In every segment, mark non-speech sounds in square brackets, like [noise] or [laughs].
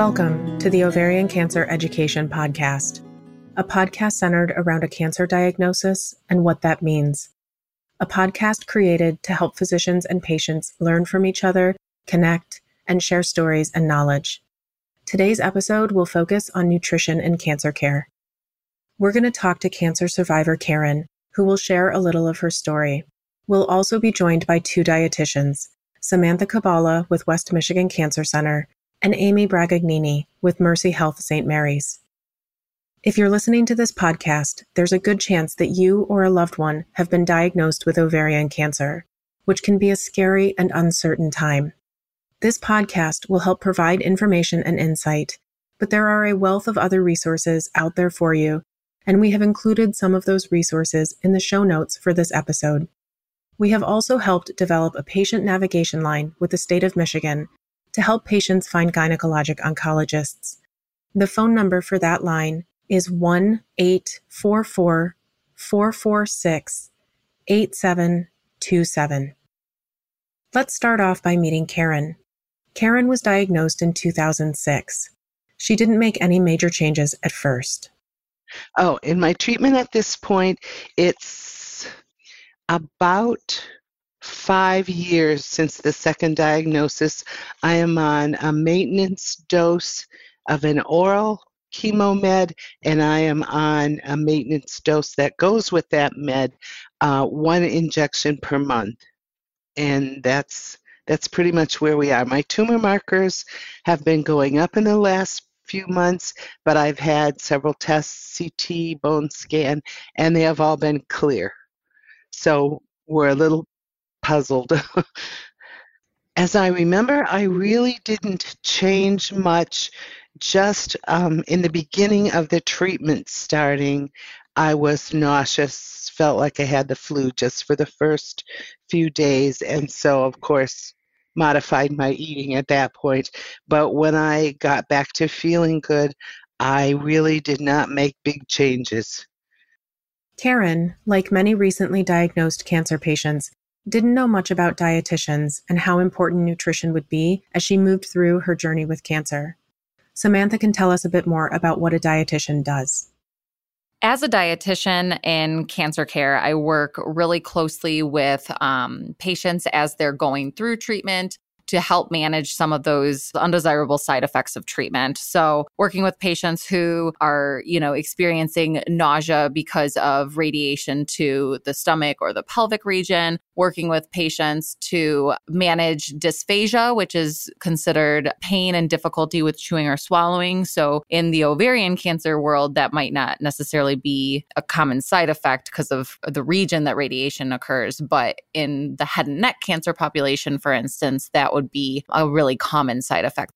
Welcome to the Ovarian Cancer Education Podcast, a podcast centered around a cancer diagnosis and what that means. A podcast created to help physicians and patients learn from each other, connect, and share stories and knowledge. Today's episode will focus on nutrition and cancer care. We're going to talk to cancer survivor Karen, who will share a little of her story. We'll also be joined by two dietitians, Samantha Cabala with West Michigan Cancer Center and Amy Bragagnini with Mercy Health St. Mary's. If you're listening to this podcast, there's a good chance that you or a loved one have been diagnosed with ovarian cancer, which can be a scary and uncertain time. This podcast will help provide information and insight, but there are a wealth of other resources out there for you, and we have included some of those resources in the show notes for this episode. We have also helped develop a patient navigation line with the state of Michigan to help patients find gynecologic oncologists. The phone number for that line is 1 844 446 8727. Let's start off by meeting Karen. Karen was diagnosed in 2006. She didn't make any major changes at first. Oh, in my treatment at this point, it's about five years since the second diagnosis. I am on a maintenance dose of an oral chemo med, and I am on a maintenance dose that goes with that med, uh, one injection per month, and that's that's pretty much where we are. My tumor markers have been going up in the last few months, but I've had several tests, CT, bone scan, and they have all been clear. So we're a little puzzled. [laughs] As I remember, I really didn't change much. Just um, in the beginning of the treatment starting, I was nauseous, felt like I had the flu just for the first few days. And so, of course, modified my eating at that point. But when I got back to feeling good, I really did not make big changes. Karen, like many recently diagnosed cancer patients, didn't know much about dietitians and how important nutrition would be as she moved through her journey with cancer. Samantha can tell us a bit more about what a dietitian does. As a dietitian in cancer care, I work really closely with um, patients as they're going through treatment to help manage some of those undesirable side effects of treatment. So, working with patients who are, you know, experiencing nausea because of radiation to the stomach or the pelvic region, working with patients to manage dysphagia, which is considered pain and difficulty with chewing or swallowing. So, in the ovarian cancer world, that might not necessarily be a common side effect because of the region that radiation occurs. But in the head and neck cancer population, for instance, that would would be a really common side effect.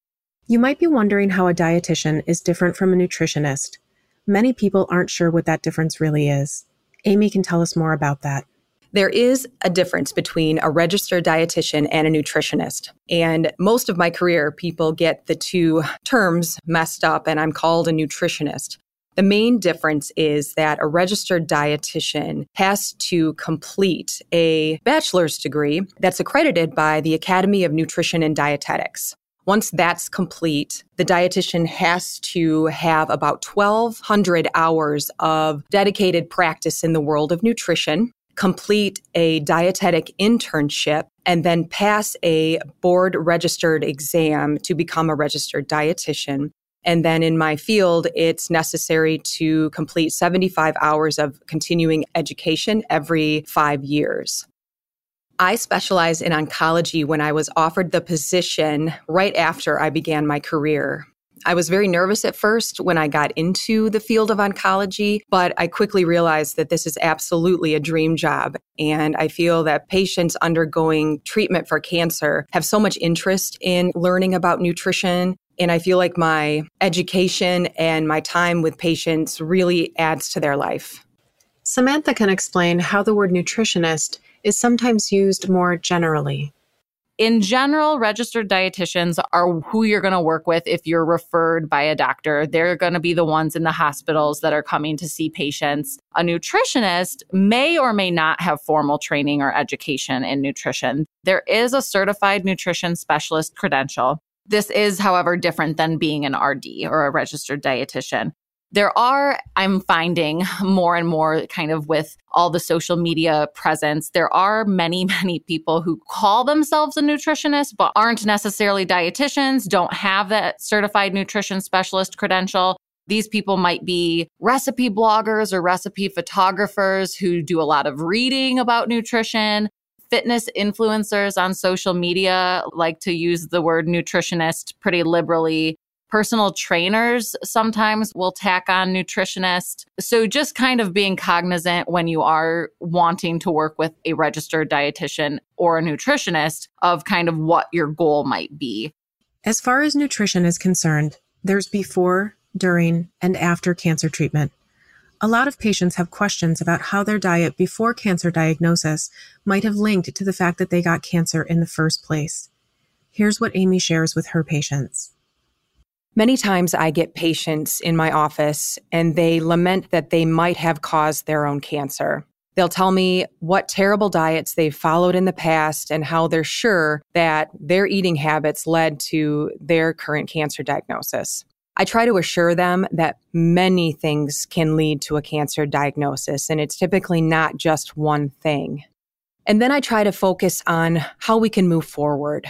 You might be wondering how a dietitian is different from a nutritionist. Many people aren't sure what that difference really is. Amy can tell us more about that. There is a difference between a registered dietitian and a nutritionist. And most of my career, people get the two terms messed up, and I'm called a nutritionist. The main difference is that a registered dietitian has to complete a bachelor's degree that's accredited by the Academy of Nutrition and Dietetics. Once that's complete, the dietitian has to have about 1,200 hours of dedicated practice in the world of nutrition, complete a dietetic internship, and then pass a board registered exam to become a registered dietitian. And then in my field, it's necessary to complete 75 hours of continuing education every five years. I specialize in oncology when I was offered the position right after I began my career. I was very nervous at first when I got into the field of oncology, but I quickly realized that this is absolutely a dream job. And I feel that patients undergoing treatment for cancer have so much interest in learning about nutrition and I feel like my education and my time with patients really adds to their life. Samantha can explain how the word nutritionist is sometimes used more generally. In general, registered dietitians are who you're going to work with if you're referred by a doctor. They're going to be the ones in the hospitals that are coming to see patients. A nutritionist may or may not have formal training or education in nutrition. There is a certified nutrition specialist credential This is, however, different than being an RD or a registered dietitian. There are, I'm finding more and more kind of with all the social media presence, there are many, [laughs] many people who call themselves a nutritionist, but aren't necessarily dietitians, don't have that certified nutrition specialist credential. These people might be recipe bloggers or recipe photographers who do a lot of reading about nutrition. Fitness influencers on social media like to use the word nutritionist pretty liberally. Personal trainers sometimes will tack on nutritionist. So just kind of being cognizant when you are wanting to work with a registered dietitian or a nutritionist of kind of what your goal might be. As far as nutrition is concerned, there's before, during, and after cancer treatment. A lot of patients have questions about how their diet before cancer diagnosis might have linked to the fact that they got cancer in the first place. Here's what Amy shares with her patients. Many times I get patients in my office and they lament that they might have caused their own cancer. They'll tell me what terrible diets they've followed in the past and how they're sure that their eating habits led to their current cancer diagnosis. I try to assure them that many things can lead to a cancer diagnosis, and it's typically not just one thing. And then I try to focus on how we can move forward.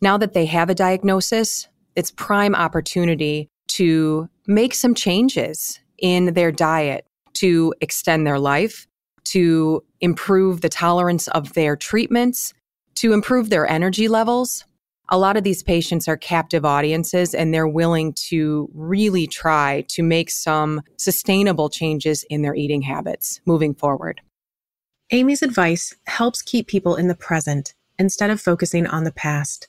Now that they have a diagnosis, it's prime opportunity to make some changes in their diet to extend their life, to improve the tolerance of their treatments, to improve their energy levels, a lot of these patients are captive audiences and they're willing to really try to make some sustainable changes in their eating habits moving forward. Amy's advice helps keep people in the present instead of focusing on the past.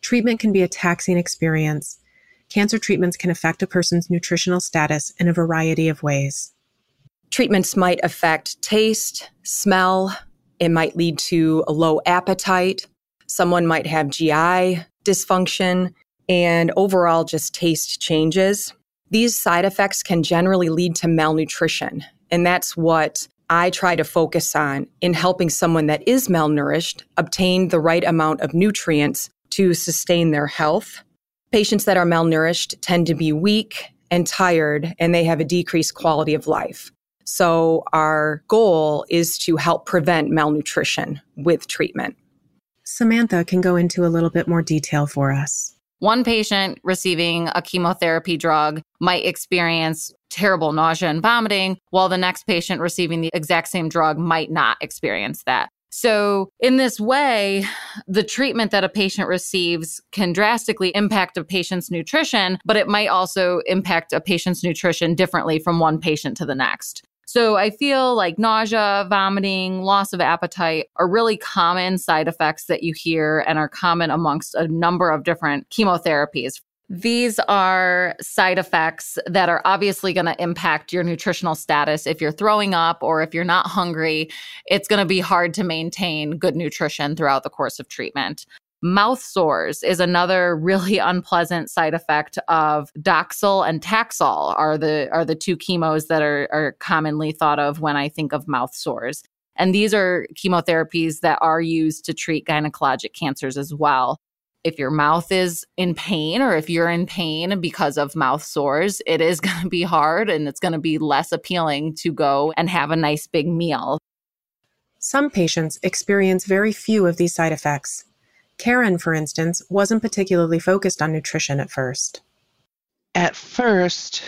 Treatment can be a taxing experience. Cancer treatments can affect a person's nutritional status in a variety of ways. Treatments might affect taste, smell, it might lead to a low appetite, Someone might have GI dysfunction and overall just taste changes. These side effects can generally lead to malnutrition. And that's what I try to focus on in helping someone that is malnourished obtain the right amount of nutrients to sustain their health. Patients that are malnourished tend to be weak and tired, and they have a decreased quality of life. So, our goal is to help prevent malnutrition with treatment. Samantha can go into a little bit more detail for us. One patient receiving a chemotherapy drug might experience terrible nausea and vomiting, while the next patient receiving the exact same drug might not experience that. So, in this way, the treatment that a patient receives can drastically impact a patient's nutrition, but it might also impact a patient's nutrition differently from one patient to the next. So I feel like nausea, vomiting, loss of appetite are really common side effects that you hear and are common amongst a number of different chemotherapies. These are side effects that are obviously going to impact your nutritional status. If you're throwing up or if you're not hungry, it's going to be hard to maintain good nutrition throughout the course of treatment. Mouth sores is another really [laughs] unpleasant side effect of Doxil and Taxol are the are the two chemos that are, are commonly thought of when I think of mouth sores. And these are chemotherapies that are used to treat gynecologic cancers as well. If your mouth is in pain or if you're in pain because of mouth sores, it is [laughs] going to be hard and it's going to be less appealing to go and have a nice big meal. Some patients experience very few of these side effects, Karen, for instance, wasn't particularly focused on nutrition at first. At first,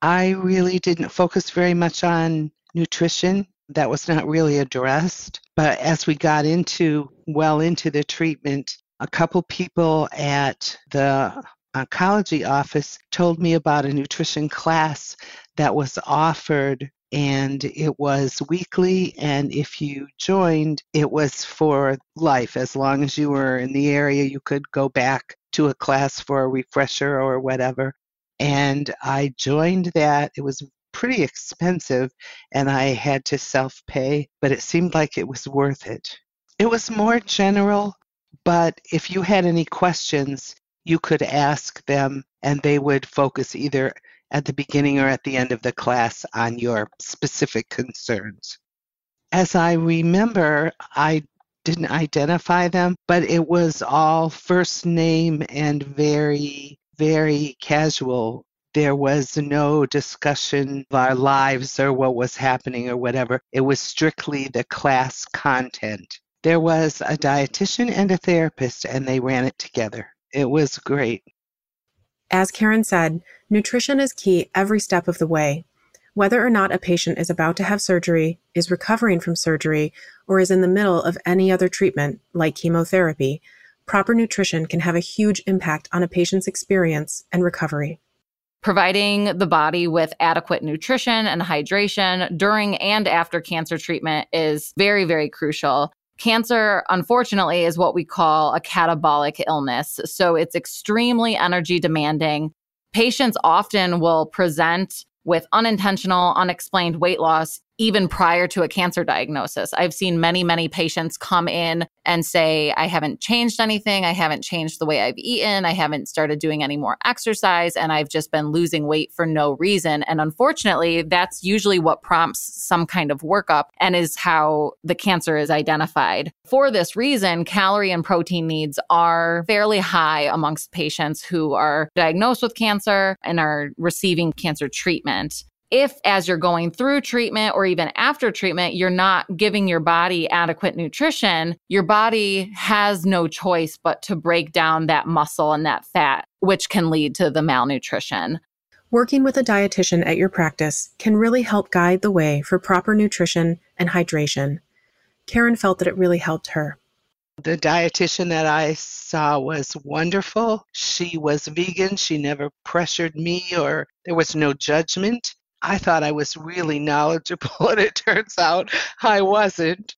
I really didn't focus very much on nutrition. That was not really addressed. But as we got into, well into the treatment, a couple people at the oncology office told me about a nutrition class that was offered and it was weekly and if you joined it was for life. As long as you were in the area you could go back to a class for a refresher or whatever. And i joined that. It was pretty expensive and i had to self pay but it seemed like it was worth it. It was more general but if you had any questions you could ask them and they would focus either at the beginning or at the end of the class on your specific concerns. As I remember, I didn't identify them, but it was all first name and very, very casual. There was no discussion of our lives or what was happening or whatever. It was strictly the class content. There was a dietitian and a therapist, and they ran it together. It was great. As Karen said, nutrition is key every step of the way. Whether or not a patient is about to have surgery, is recovering from surgery, or is in the middle of any other treatment, like chemotherapy, proper nutrition can have a huge impact on a patient's experience and recovery. Providing the body with adequate nutrition and hydration during and after cancer treatment is very, very crucial. Cancer, unfortunately, is what we call a catabolic illness. So it's extremely energy demanding. Patients often will present with unintentional, unexplained weight loss even prior to a cancer diagnosis. I've seen many, many patients come in and say, I haven't changed anything. I haven't changed the way I've eaten. I haven't started doing any more exercise. And I've just been losing weight for no reason. And unfortunately, that's usually what prompts some kind of workup and is how the cancer is identified. For this reason, calorie and protein needs are fairly high amongst patients who are diagnosed with cancer and are receiving cancer treatment if as you're going through treatment or even after treatment, you're not giving your body adequate nutrition, your body has no choice but to break down that muscle and that fat, which can lead to the malnutrition. Working with a dietitian at your practice can really help guide the way for proper nutrition and hydration. Karen felt that it really helped her. The dietitian that I saw was wonderful. She was vegan. She never pressured me or there was no judgment. I thought I was really knowledgeable, [laughs] and it turns out I wasn't.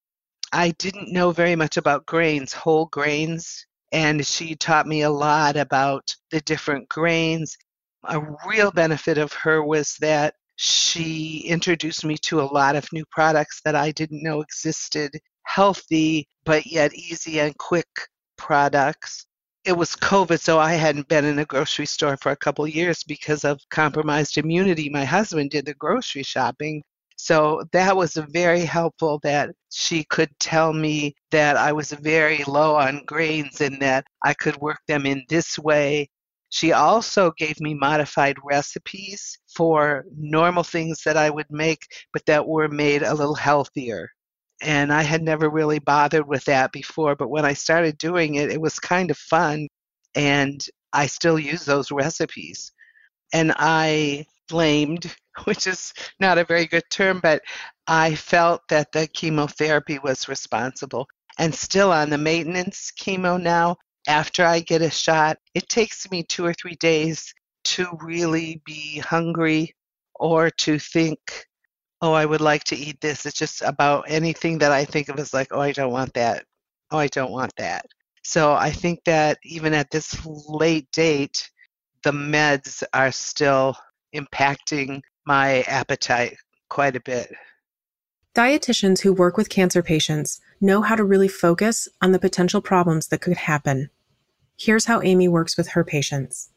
I didn't know very much about grains, whole grains, and she taught me a lot about the different grains. A real benefit of her was that she introduced me to a lot of new products that I didn't know existed, healthy but yet easy and quick products it was COVID, so I hadn't been in a grocery store for a couple years because of compromised immunity. My husband did the grocery shopping. So that was very helpful that she could tell me that I was very low on grains and that I could work them in this way. She also gave me modified recipes for normal things that I would make, but that were made a little healthier and I had never really bothered with that before. But when I started doing it, it was kind of fun, and I still use those recipes. And I blamed, [laughs] which is not a very good term, but I felt that the chemotherapy was responsible. And still on the maintenance chemo now, after I get a shot, it takes me two or three days to really be hungry or to think oh, I would like to eat this. It's just about anything that I think of as like, oh, I don't want that. Oh, I don't want that. So I think that even at this late date, the meds are still impacting my appetite quite a bit. Dietitians who work with cancer patients know how to really focus on the potential problems that could happen. Here's how Amy works with her patients.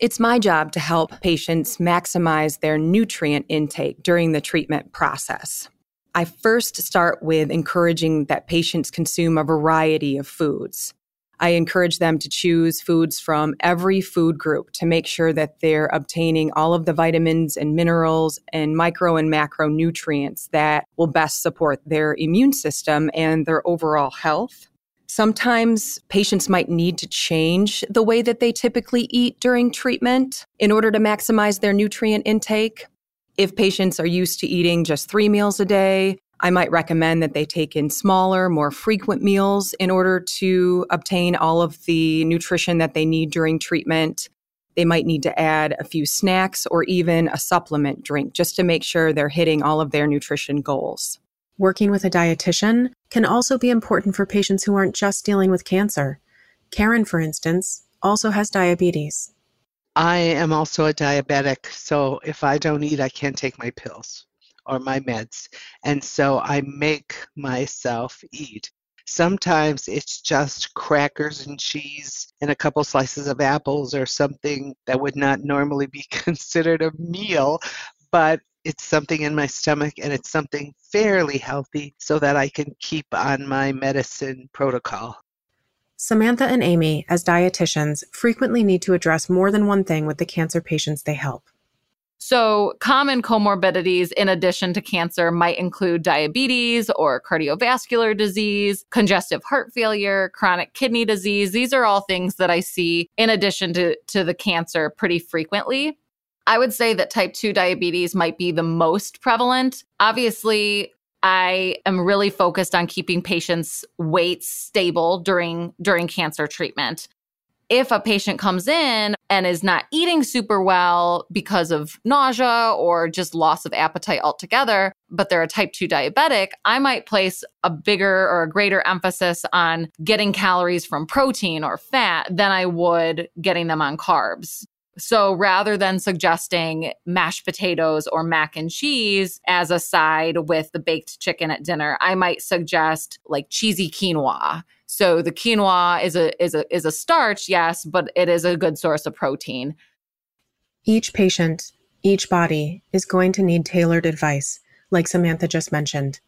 It's my job to help patients maximize their nutrient intake during the treatment process. I first start with encouraging that patients consume a variety of foods. I encourage them to choose foods from every food group to make sure that they're obtaining all of the vitamins and minerals and micro and macronutrients that will best support their immune system and their overall health. Sometimes patients might need to change the way that they typically eat during treatment in order to maximize their nutrient intake. If patients are used to eating just three meals a day, I might recommend that they take in smaller, more frequent meals in order to obtain all of the nutrition that they need during treatment. They might need to add a few snacks or even a supplement drink just to make sure they're hitting all of their nutrition goals. Working with a dietitian can also be important for patients who aren't just dealing with cancer. Karen, for instance, also has diabetes. I am also a diabetic, so if I don't eat, I can't take my pills or my meds. And so I make myself eat. Sometimes it's just crackers and cheese and a couple slices of apples or something that would not normally be [laughs] considered a meal, but it's something in my stomach and it's something fairly healthy so that I can keep on my medicine protocol. Samantha and Amy, as dietitians, frequently need to address more than one thing with the cancer patients they help. So, common comorbidities in addition to cancer might include diabetes or cardiovascular disease, congestive heart failure, chronic kidney disease. These are all things that I see in addition to, to the cancer pretty frequently. I would say that type 2 diabetes might be the most prevalent. Obviously, I am really focused on keeping patients' weights stable during during cancer treatment. If a patient comes in and is not eating super well because of nausea or just loss of appetite altogether, but they're a type 2 diabetic, I might place a bigger or a greater emphasis on getting calories from protein or fat than I would getting them on carbs. So rather than suggesting mashed potatoes or mac and cheese as a side with the baked chicken at dinner, I might suggest like cheesy quinoa. So the quinoa is a is a is a starch, yes, but it is a good source of protein. Each patient, each body is going to need tailored advice, like Samantha just mentioned.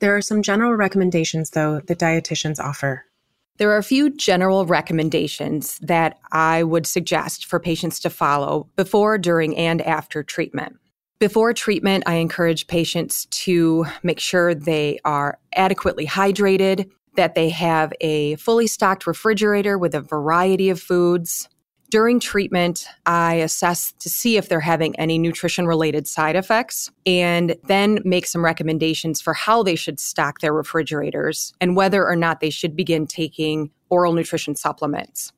There are some general recommendations though that dietitians offer. There are a few general recommendations that I would suggest for patients to follow before, during, and after treatment. Before treatment, I encourage patients to make sure they are adequately hydrated, that they have a fully stocked refrigerator with a variety of foods, during treatment, I assess to see if they're having any nutrition related side effects and then make some recommendations for how they should stock their refrigerators and whether or not they should begin taking oral nutrition supplements.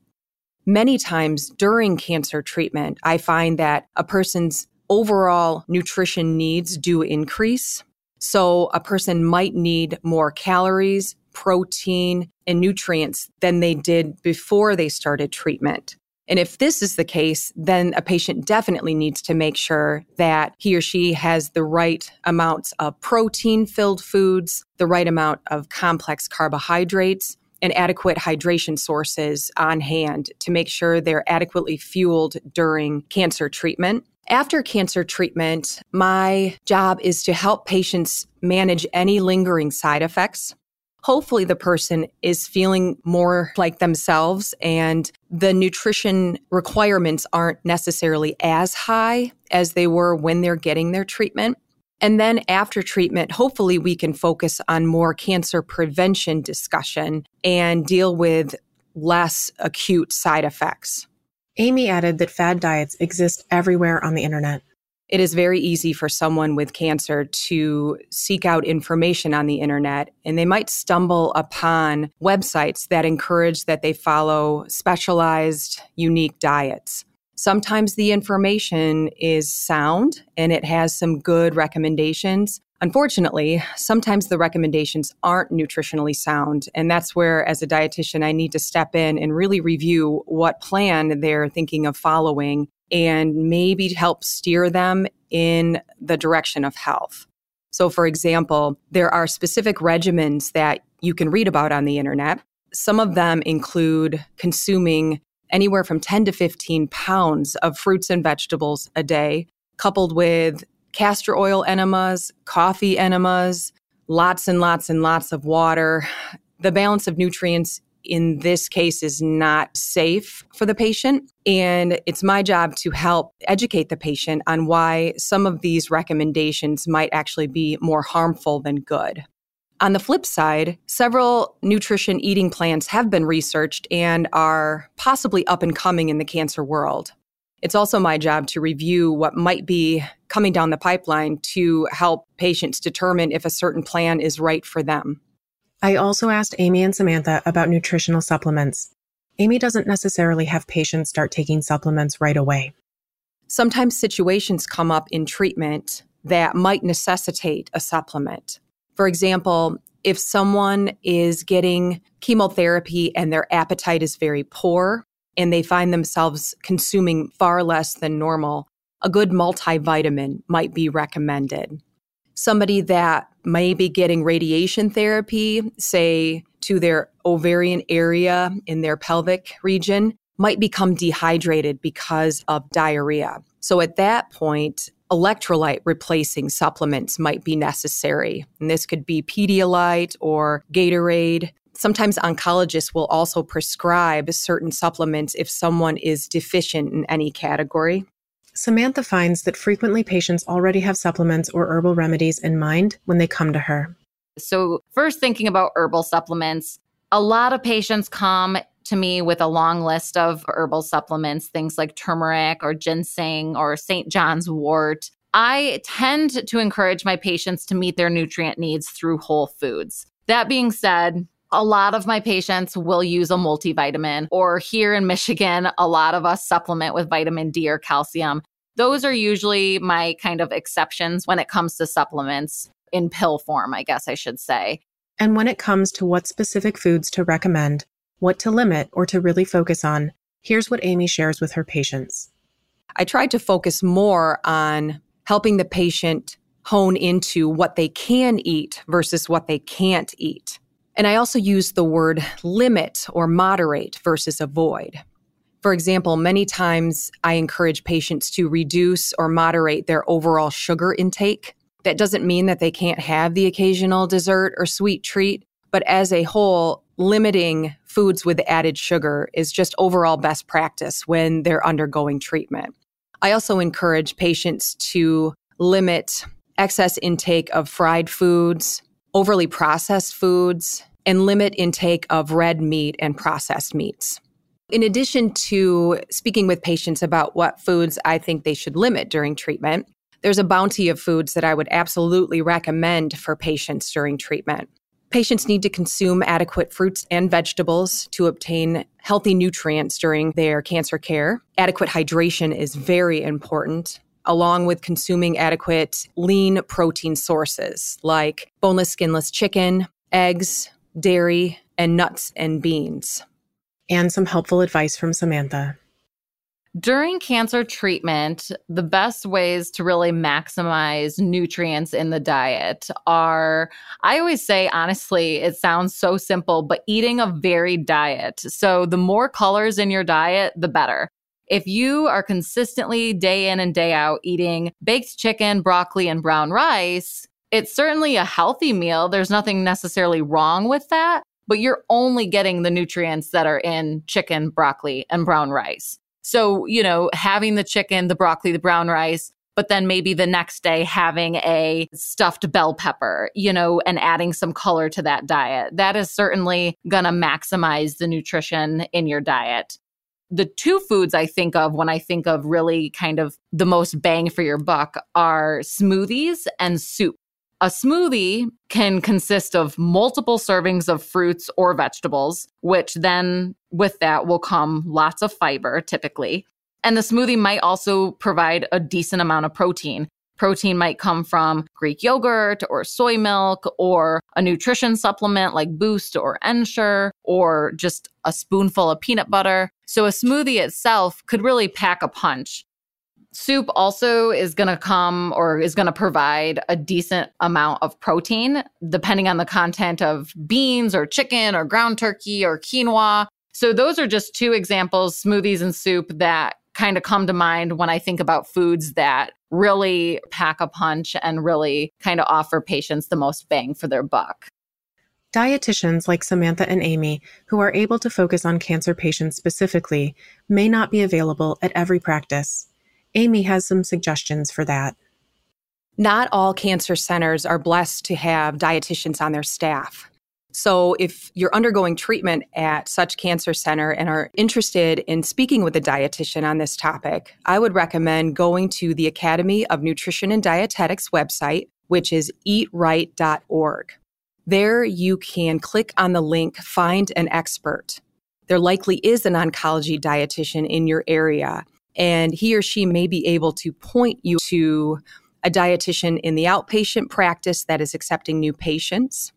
Many times during cancer treatment, I find that a person's overall nutrition needs do increase. So a person might need more calories, protein, and nutrients than they did before they started treatment. And if this is the case, then a patient definitely needs to make sure that he or she has the right amounts of protein filled foods, the right amount of complex carbohydrates, and adequate hydration sources on hand to make sure they're adequately fueled during cancer treatment. After cancer treatment, my job is to help patients manage any lingering side effects hopefully the person is feeling more like themselves and the nutrition requirements aren't necessarily as high as they were when they're getting their treatment. And then after treatment, hopefully we can focus on more cancer prevention discussion and deal with less acute side effects. Amy added that fad diets exist everywhere on the internet it is very easy for someone with cancer to seek out information on the internet and they might stumble upon websites that encourage that they follow specialized, unique diets. Sometimes the information is sound and it has some good recommendations. Unfortunately, sometimes the recommendations aren't nutritionally sound. And that's where, as a dietitian, I need to step in and really review what plan they're thinking of following and maybe help steer them in the direction of health. So, for example, there are specific regimens that you can read about on the internet. Some of them include consuming anywhere from 10 to 15 pounds of fruits and vegetables a day, coupled with castor oil enemas, coffee enemas, lots and lots and lots of water. The balance of nutrients in this case is not safe for the patient. And it's my job to help educate the patient on why some of these recommendations might actually be more harmful than good. On the flip side, several nutrition eating plans have been researched and are possibly up and coming in the cancer world. It's also my job to review what might be coming down the pipeline to help patients determine if a certain plan is right for them. I also asked Amy and Samantha about nutritional supplements. Amy doesn't necessarily have patients start taking supplements right away. Sometimes situations come up in treatment that might necessitate a supplement. For example, if someone is getting chemotherapy and their appetite is very poor and they find themselves consuming far less than normal, a good multivitamin might be recommended somebody that may be getting radiation therapy, say to their ovarian area in their pelvic region, might become dehydrated because of diarrhea. So at that point, electrolyte replacing supplements might be necessary. And this could be Pedialyte or Gatorade. Sometimes oncologists will also prescribe certain supplements if someone is deficient in any category. Samantha finds that frequently patients already have supplements or herbal remedies in mind when they come to her. So, first thinking about herbal supplements, a lot of patients come to me with a long list of herbal supplements, things like turmeric or ginseng or St. John's wort. I tend to encourage my patients to meet their nutrient needs through whole foods. That being said, a lot of my patients will use a multivitamin, or here in Michigan, a lot of us supplement with vitamin D or calcium. Those are usually my kind of exceptions when it comes to supplements in pill form, I guess I should say. And when it comes to what specific foods to recommend, what to limit or to really focus on, here's what Amy shares with her patients. I tried to focus more on helping the patient hone into what they can eat versus what they can't eat. And I also use the word limit or moderate versus avoid. For example, many times I encourage patients to reduce or moderate their overall sugar intake. That doesn't mean that they can't have the occasional dessert or sweet treat, but as a whole, limiting foods with added sugar is just overall best practice when they're undergoing treatment. I also encourage patients to limit excess intake of fried foods, overly processed foods, and limit intake of red meat and processed meats. In addition to speaking with patients about what foods I think they should limit during treatment, there's a bounty of foods that I would absolutely recommend for patients during treatment. Patients need to consume adequate fruits and vegetables to obtain healthy nutrients during their cancer care. Adequate hydration is very important along with consuming adequate lean protein sources like boneless, skinless chicken, eggs, dairy, and nuts and beans. And some helpful advice from Samantha. During cancer treatment, the best ways to really maximize nutrients in the diet are, I always say, honestly, it sounds so simple, but eating a varied diet. So the more colors in your diet, the better. If you are consistently day in and day out eating baked chicken, broccoli, and brown rice, it's certainly a healthy meal. There's nothing necessarily wrong with that, but you're only getting the nutrients that are in chicken, broccoli, and brown rice. So, you know, having the chicken, the broccoli, the brown rice, but then maybe the next day having a stuffed bell pepper, you know, and adding some color to that diet. That is certainly going to maximize the nutrition in your diet the two foods I think of when I think of really kind of the most bang for your buck are smoothies and soup. A smoothie can consist of multiple servings of fruits or vegetables, which then with that will come lots of fiber typically. And the smoothie might also provide a decent amount of protein. Protein might come from Greek yogurt or soy milk or a nutrition supplement like Boost or Ensure or just a spoonful of peanut butter. So a smoothie itself could really pack a punch. Soup also is going to come or is going to provide a decent amount of protein, depending on the content of beans or chicken or ground turkey or quinoa. So, those are just two examples, smoothies and soup, that kind of come to mind when I think about foods that really pack a punch and really kind of offer patients the most bang for their buck. Dietitians like Samantha and Amy, who are able to focus on cancer patients specifically, may not be available at every practice. Amy has some suggestions for that. Not all cancer centers are blessed to have dietitians on their staff. So, if you're undergoing treatment at such cancer center and are interested in speaking with a dietitian on this topic, I would recommend going to the Academy of Nutrition and Dietetics website, which is eatright.org. There you can click on the link Find an Expert. There likely is an oncology dietitian in your area, and he or she may be able to point you to a dietitian in the outpatient practice that is accepting new patients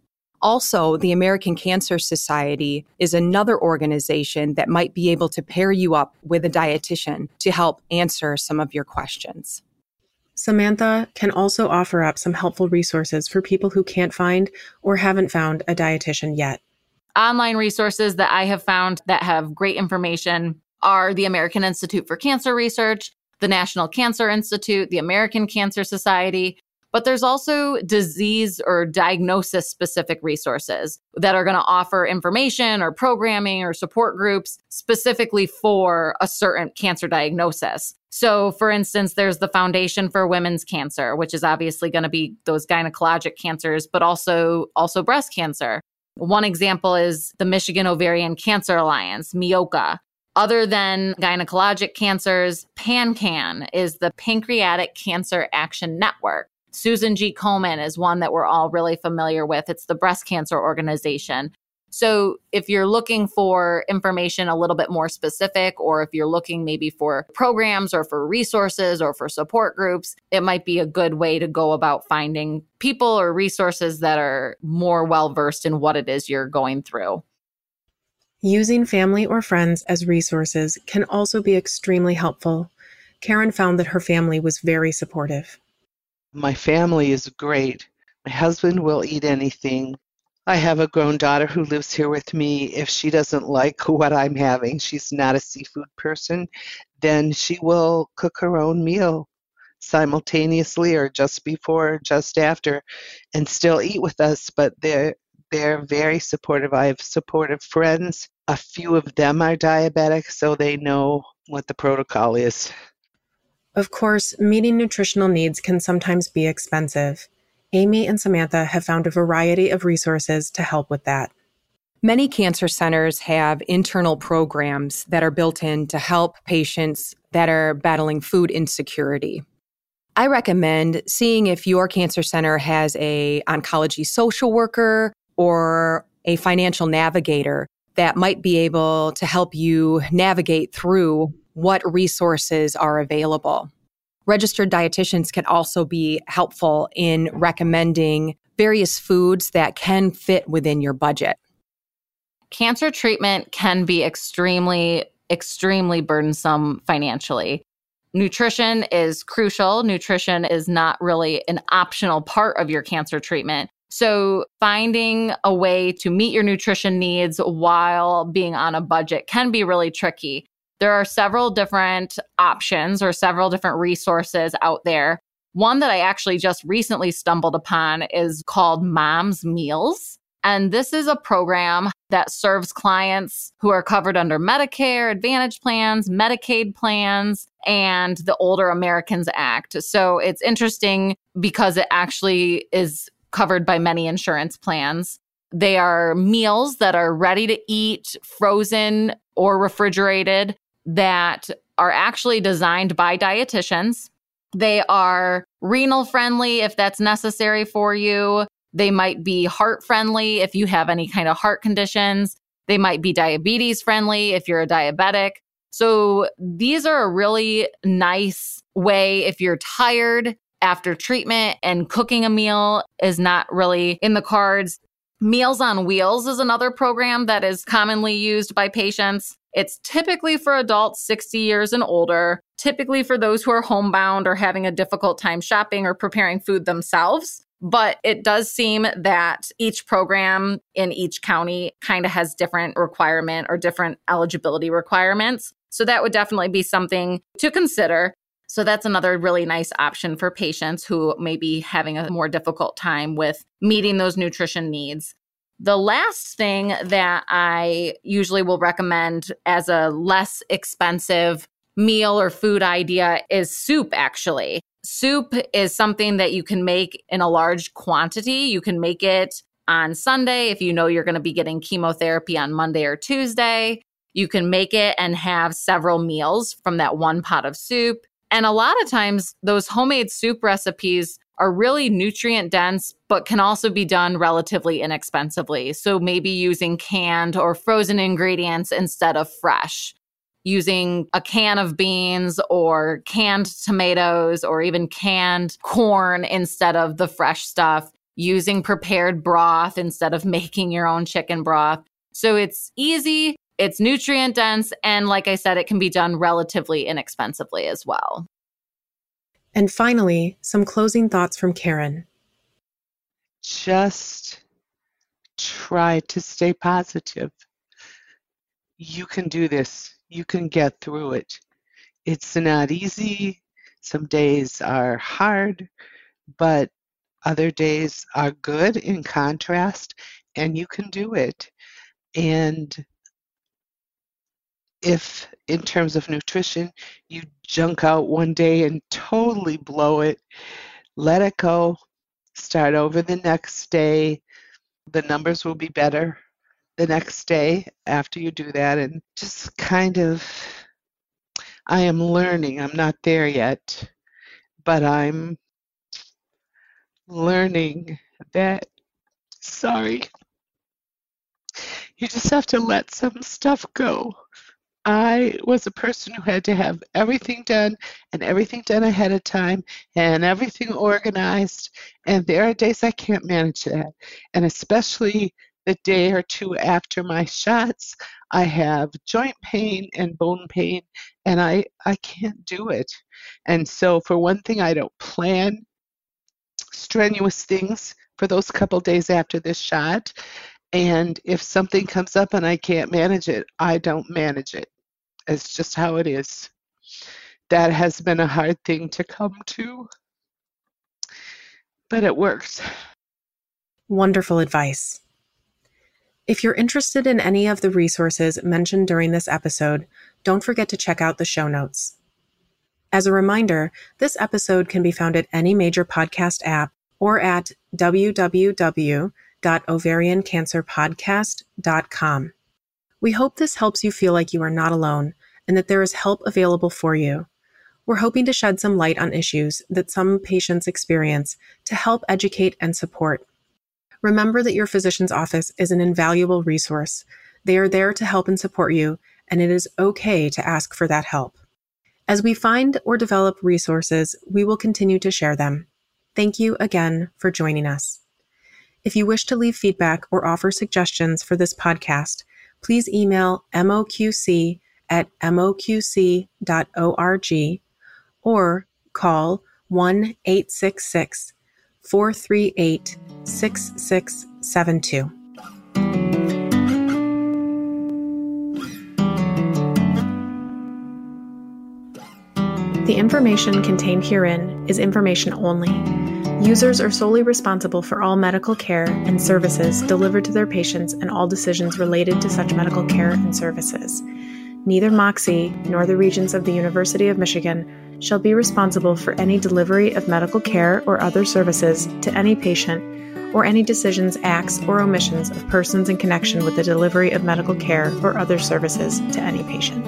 also, the American Cancer Society is another organization that might be able to pair you up with a dietitian to help answer some of your questions. Samantha can also offer up some helpful resources for people who can't find or haven't found a dietitian yet. Online resources that I have found that have great information are the American Institute for Cancer Research, the National Cancer Institute, the American Cancer Society, but there's also disease or diagnosis specific resources that are going to offer information or programming or support groups specifically for a certain cancer diagnosis. So, for instance, there's the Foundation for Women's Cancer, which is obviously going to be those gynecologic cancers, but also also breast cancer. One example is the Michigan Ovarian Cancer Alliance, MIOCA. Other than gynecologic cancers, PanCAN is the Pancreatic Cancer Action Network. Susan G. Komen is one that we're all really familiar with. It's the breast cancer organization. So, if you're looking for information a little bit more specific, or if you're looking maybe for programs or for resources or for support groups, it might be a good way to go about finding people or resources that are more well versed in what it is you're going through. Using family or friends as resources can also be extremely helpful. Karen found that her family was very supportive. My family is great. My husband will eat anything. I have a grown daughter who lives here with me. If she doesn't like [laughs] what I'm having, she's not a seafood person, then she will cook her own meal simultaneously or just before or just after and still eat with us but they're they're very supportive i have supportive friends a few of them are diabetic so they know what the protocol is of course, meeting nutritional needs can sometimes be expensive. Amy and Samantha have found a variety of resources to help with that. Many cancer centers have internal programs that are built in to help patients that are battling food insecurity. I recommend seeing if your cancer center has a oncology social worker or a financial navigator that might be able to help you navigate through what resources are available. Registered dietitians can also be helpful in recommending various foods that can fit within your budget. Cancer treatment can be extremely, extremely burdensome financially. Nutrition is crucial. Nutrition is not really an optional part of your cancer treatment. So, finding a way to meet your nutrition needs while being on a budget can be really tricky. There are several different options or several different resources out there. One that I actually just recently stumbled upon is called Mom's Meals. And this is a program that serves clients who are covered under Medicare, Advantage plans, Medicaid plans, and the Older Americans Act. So it's interesting because it actually is covered by many insurance plans. They are meals that are ready to eat, frozen or refrigerated that are actually designed by dietitians. They are renal friendly if that's necessary for you. They might be heart friendly if you have any kind of heart conditions. They might be diabetes friendly if you're a diabetic. So these are a really nice way if you're tired after treatment and cooking a meal is not really in the cards. Meals on Wheels is another program that is commonly used by patients. It's typically for adults 60 years and older, typically for those who are homebound or having a difficult time shopping or preparing food themselves. But it does seem that each program in each county kind of has different requirement or different eligibility requirements. So that would definitely be something to consider. So that's another really nice option for patients who may be having a more difficult time with meeting those nutrition needs. The last thing that I usually will recommend as a less expensive meal or food idea is soup, actually. Soup is something that you can make in a large quantity. You can make it on Sunday if you know you're going to be getting chemotherapy on Monday or Tuesday. You can make it and have several meals from that one pot of soup. And a lot of times, those homemade soup recipes are really nutrient dense, but can also be done relatively inexpensively. So maybe using canned or frozen ingredients instead of fresh, using a can of beans or canned tomatoes or even canned corn instead of the fresh stuff, using prepared broth instead of [laughs] making your own chicken broth. So it's easy, it's nutrient dense, and like I said, it can be done relatively inexpensively as well. And finally, some closing thoughts from Karen. Just try to stay positive. You can do this. You can get through it. It's not easy. Some days are hard, but other days are good in contrast, and you can do it. And if, in terms of nutrition, you junk out one day and totally blow it, let it go, start over the next day. The numbers will be better the next day after you do that, and just kind of, I am learning. I'm not there yet, but I'm learning that, sorry, you just have to let some stuff go. I was a person who had to have everything done and everything done ahead of time and everything organized. And there are days I can't manage that. And especially the day or two after my shots, I have joint pain and bone pain, and I, I can't do it. And so, for one thing, I don't plan strenuous things for those couple days after this shot. And if something comes up and I can't manage it, I don't manage it. It's just how it is. That has been a hard thing to come to, but it works. Wonderful advice. If you're interested in any of the resources mentioned during this episode, don't forget to check out the show notes. As a reminder, this episode can be found at any major podcast app or at www.ovariancancerpodcast.com. We hope this helps you feel like you are not alone and that there is help available for you. We're hoping to shed some light on issues that some patients experience to help educate and support. Remember that your physician's office is an invaluable resource. They are there to help and support you, and it is okay to ask for that help. As we find or develop resources, we will continue to share them. Thank you again for joining us. If you wish to leave feedback or offer suggestions for this podcast, please email moqc at moqc.org or call 1 866 438 6672. The information contained herein is information only. Users are solely responsible for all medical care and services delivered to their patients and all decisions related to such medical care and services. Neither Moxie nor the Regents of the University of Michigan shall be responsible for any delivery of medical care or other services to any patient or any decisions, acts, or omissions of persons in connection with the delivery of medical care or other services to any patient.